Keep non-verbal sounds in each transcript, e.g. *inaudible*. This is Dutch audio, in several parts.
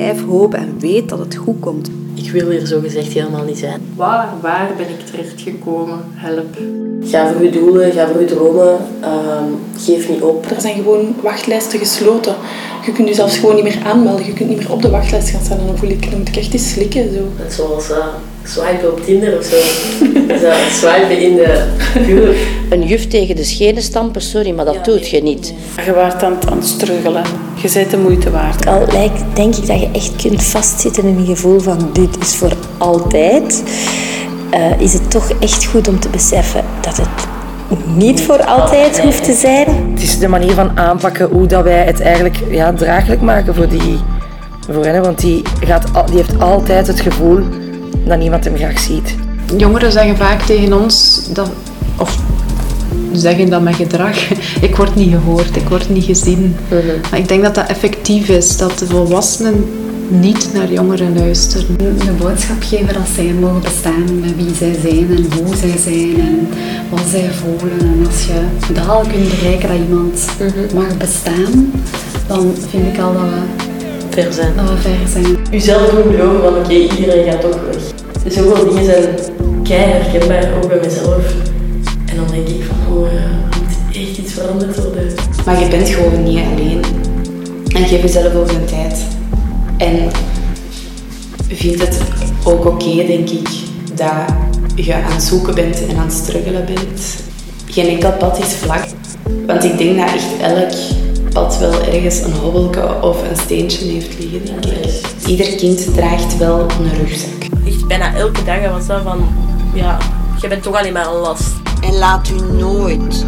blijf hopen en weet dat het goed komt. Ik wil hier zo gezegd helemaal niet zijn. Waar, waar ben ik terechtgekomen? Help. Ga voor je doelen, ga voor je dromen. Ehm, geef niet op. Er zijn gewoon wachtlijsten gesloten. Je kunt je zelfs gewoon niet meer aanmelden. Je kunt niet meer op de wachtlijst gaan staan. En dan voel ik, dan moet ik echt eens slikken. Zo. Net zoals uh, swipen op Tinder of zo. *laughs* zo swipen in de huwelijk. Een juf tegen de schenen stampen, sorry, maar dat Ja, doet je niet. Je waart aan, het- aan het struggelen. Je bent de moeite waard. Al lijkt, denk ik dat je echt kunt vastzitten in een gevoel van dit is voor altijd, eh, is het toch echt goed om te beseffen dat het niet voor altijd hoeft te zijn. Het is de manier van aanpakken hoe dat wij het eigenlijk ja, draaglijk maken voor, die, voor hen. Want die, gaat, die heeft altijd het gevoel dat niemand hem graag ziet. Jongeren zeggen vaak tegen ons, dat, of zeggen dat met gedrag, *laughs* ik word niet gehoord, ik word niet gezien. Maar ik denk dat dat effectief is, dat de volwassenen niet naar jongeren luisteren. de boodschap geven dat zij mogen bestaan met wie zij zijn en hoe zij zijn en wat zij voelen. En als je dat al kunt bereiken dat iemand mag bestaan, dan vind ik al dat we, Ver zijn. dat we ver zijn. Uzelf doen geloven van oké, iedereen gaat toch weg. Dus zoveel dingen zijn keihard herkenbaar, ook bij mezelf. En dan denk ik er moet echt iets veranderd worden. Maar je bent gewoon niet alleen. En geef jezelf ook een tijd. En vind het ook oké, denk ik, dat je aan het zoeken bent en aan het struggelen bent. Geen enkel pad is vlak. Want ik denk dat echt elk pad wel ergens een hobbelke of een steentje heeft liggen, denk ik. Ieder kind draagt wel een rugzak. Echt bijna elke dag was dat van, ja, je bent toch alleen maar een last. En laat u nooit,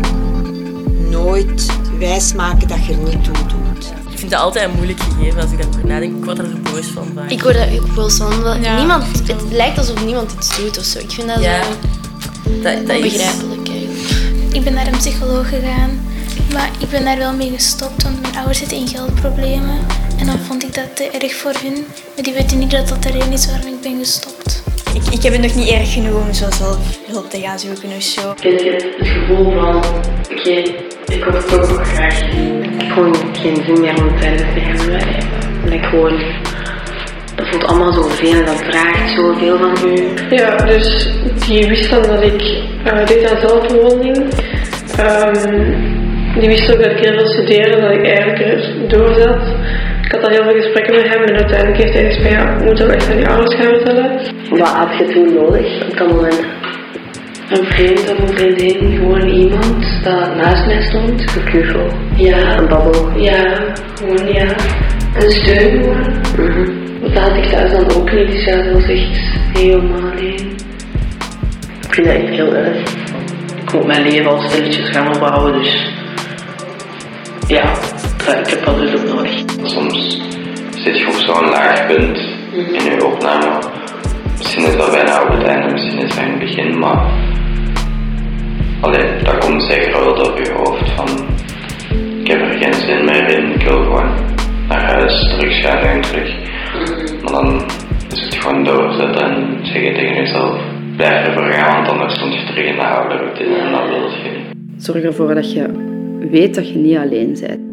nooit wijsmaken dat je er niet toe doet. Ik vind dat altijd een moeilijk gegeven als ik daarover nadenk. Ik word er zo boos van. vaak. Ik word er ook boos van. Niemand, het lijkt alsof niemand iets doet of zo. Ik vind dat Ja, zo dat, dat is... onbegrijpelijk eigenlijk. Ik ben naar een psycholoog gegaan, maar ik ben daar wel mee gestopt, want mijn ouders zitten in geldproblemen. En dan vond ik dat te erg voor hun, maar die weten niet dat dat de reden is waarom ik ben gestopt. Ik, ik heb het nog niet erg genoeg om zo zelf hulp te gaan zoeken of zo. Ken je het gevoel van, oké, ik word toch nog graag. Ik heb gewoon geen zin meer om tijdens te gaan blijven. Ik gewoon, dat voelt allemaal zoveel, dat vraagt zoveel van u. Ja, dus die wist dan dat ik eh deed aan zelfbewoning. Ehm, die wist ook dat ik heel veel studeerde, dat ik eigenlijk er door zat. Ik had al heel veel gesprekken met hem en uiteindelijk heeft hij gezegd ja, ik moet ook echt aan je ouders gaan vertellen. Wat had je toen nodig op dat moment? Een vriend of een vriendin, gewoon iemand dat naast mij stond. Een knuffel. Ja. Een babbel. Ja, gewoon ja. Een steun gewoon. Want dat had ik thuis dan ook niet, dus ja, dat was echt helemaal alleen. Ik vind dat echt heel erg. Ik moet mijn leven al stilletjes gaan opbouwen, dus ja, ik heb wel hulp nodig. Soms zit je op zo'n laag punt in je opname. Misschien is dat bijna op het einde, misschien is dat in het begin, maar alleen dat komt zeker wel door je hoofd van ik heb er geen zin meer in, ik wil gewoon naar huis, terug gaan en terug. Maar dan is het gewoon doorzetten en zeggen tegen jezelf, blijf ervoor gaan, want anders stond je terug in de oude routine en dat wil je niet. Zorg ervoor dat je weet dat je niet alleen bent.